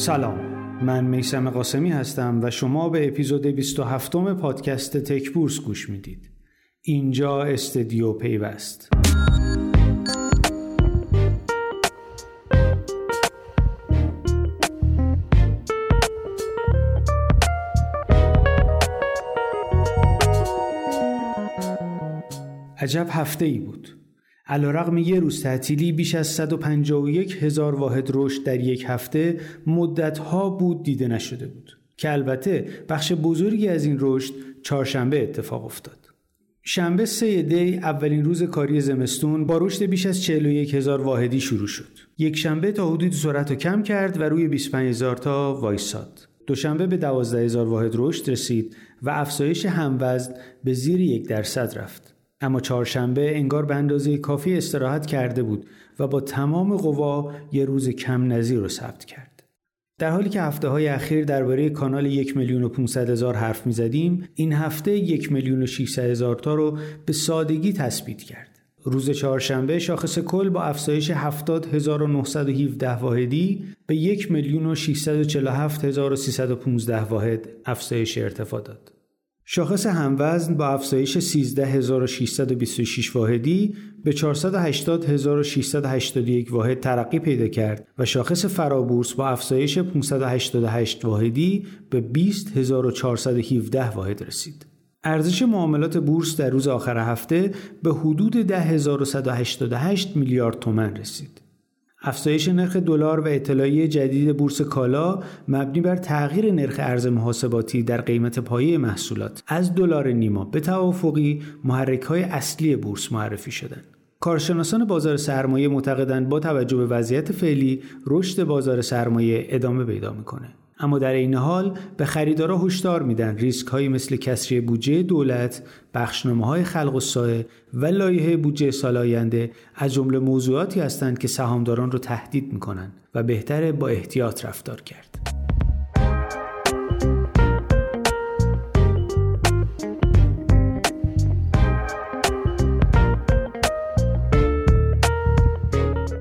سلام. من میسم قاسمی هستم و شما به اپیزود 27 پادکست تک بورس گوش می‌دید. اینجا استدیو پیوست. عجب هفته ای بود. علیرغم یه روز تعطیلی بیش از 151 هزار واحد رشد در یک هفته مدتها بود دیده نشده بود که البته بخش بزرگی از این رشد چهارشنبه اتفاق افتاد. شنبه سه دی اولین روز کاری زمستون با رشد بیش از 41 هزار واحدی شروع شد. یک شنبه تا حدود سرعت رو کم کرد و روی 25 هزار تا وایساد. دوشنبه به 12 هزار واحد رشد رسید و افزایش هموزن به زیر یک درصد رفت. اما چهارشنبه انگار به اندازه کافی استراحت کرده بود و با تمام قوا یه روز کم نظیر رو ثبت کرد. در حالی که هفته های اخیر درباره کانال یک میلیون و 500 هزار حرف می زدیم، این هفته یک میلیون و 600 هزار تا رو به سادگی تثبیت کرد. روز چهارشنبه شاخص کل با افزایش 70917 واحدی به یک میلیون و 647315 واحد افزایش ارتفاع داد. شاخص هموزن با افزایش 13626 واحدی به 480681 واحد ترقی پیدا کرد و شاخص فرابورس با افزایش 588 واحدی به 20417 واحد رسید. ارزش معاملات بورس در روز آخر هفته به حدود 10188 میلیارد تومن رسید. افزایش نرخ دلار و اطلاعیه جدید بورس کالا مبنی بر تغییر نرخ ارز محاسباتی در قیمت پایه محصولات از دلار نیما به توافقی محرک های اصلی بورس معرفی شدند. کارشناسان بازار سرمایه معتقدند با توجه به وضعیت فعلی رشد بازار سرمایه ادامه پیدا می‌کنه. اما در این حال به خریدارا هشدار میدن ریسک هایی مثل کسری بودجه دولت، بخشنامه های خلق و سایه و لایحه بودجه سال آینده از جمله موضوعاتی هستند که سهامداران رو تهدید می‌کنند و بهتره با احتیاط رفتار کرد.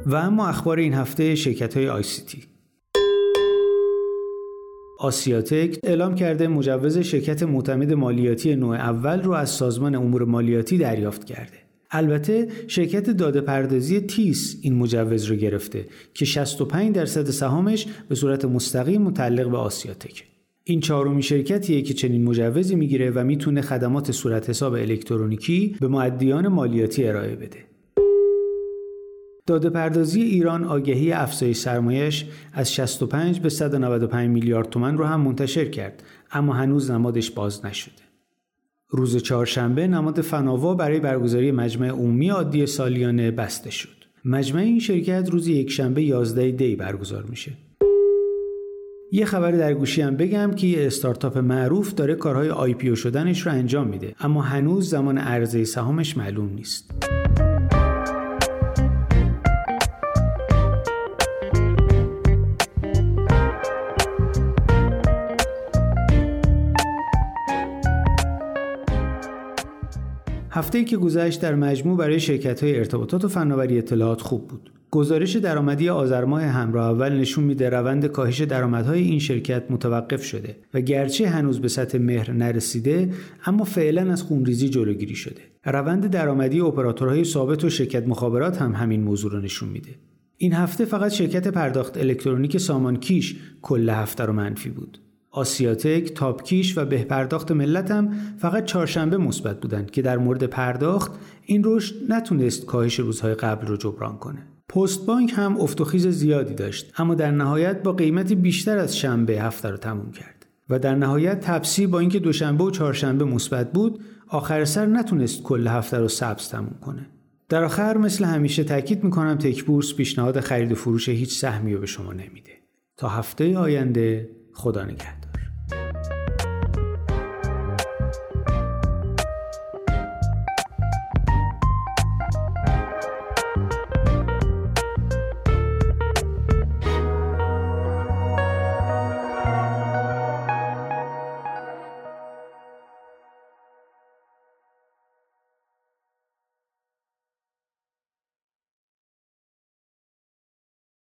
و اما اخبار این هفته شرکت های آی سی تی. آسیاتک اعلام کرده مجوز شرکت معتمد مالیاتی نوع اول رو از سازمان امور مالیاتی دریافت کرده. البته شرکت داده پردازی تیس این مجوز رو گرفته که 65 درصد سهامش به صورت مستقیم متعلق به آسیاتک. این چهارمین شرکتیه که چنین مجوزی می‌گیره و می‌تونه خدمات صورت حساب الکترونیکی به معدیان مالیاتی ارائه بده. داده پردازی ایران آگهی افزایش سرمایش از 65 به 195 میلیارد تومن رو هم منتشر کرد اما هنوز نمادش باز نشده. روز چهارشنبه نماد فناوا برای برگزاری مجمع عمومی عادی سالیانه بسته شد. مجمع این شرکت روز یکشنبه 11 دی برگزار میشه. یه خبر در گوشی هم بگم که یه استارتاپ معروف داره کارهای آی شدنش رو انجام میده اما هنوز زمان عرضه سهامش معلوم نیست. هفته ای که گذشت در مجموع برای شرکت های ارتباطات و فناوری اطلاعات خوب بود. گزارش درآمدی آذر ماه همراه اول نشون میده روند کاهش درآمدهای این شرکت متوقف شده و گرچه هنوز به سطح مهر نرسیده اما فعلا از خونریزی جلوگیری شده. روند درآمدی اپراتورهای ثابت و شرکت مخابرات هم همین موضوع رو نشون میده. این هفته فقط شرکت پرداخت الکترونیک سامان کیش کل هفته رو منفی بود. آسیاتک، تاپکیش و بهپرداخت ملت هم فقط چهارشنبه مثبت بودند که در مورد پرداخت این رشد نتونست کاهش روزهای قبل رو جبران کنه. پست بانک هم افت زیادی داشت اما در نهایت با قیمتی بیشتر از شنبه هفته رو تموم کرد و در نهایت تپسی با اینکه دوشنبه و چهارشنبه مثبت بود آخر سر نتونست کل هفته رو سبز تموم کنه. در آخر مثل همیشه تاکید می‌کنم تک بورس پیشنهاد خرید و فروش هیچ سهمی رو به شما نمیده. تا هفته آینده خدا نگهدار.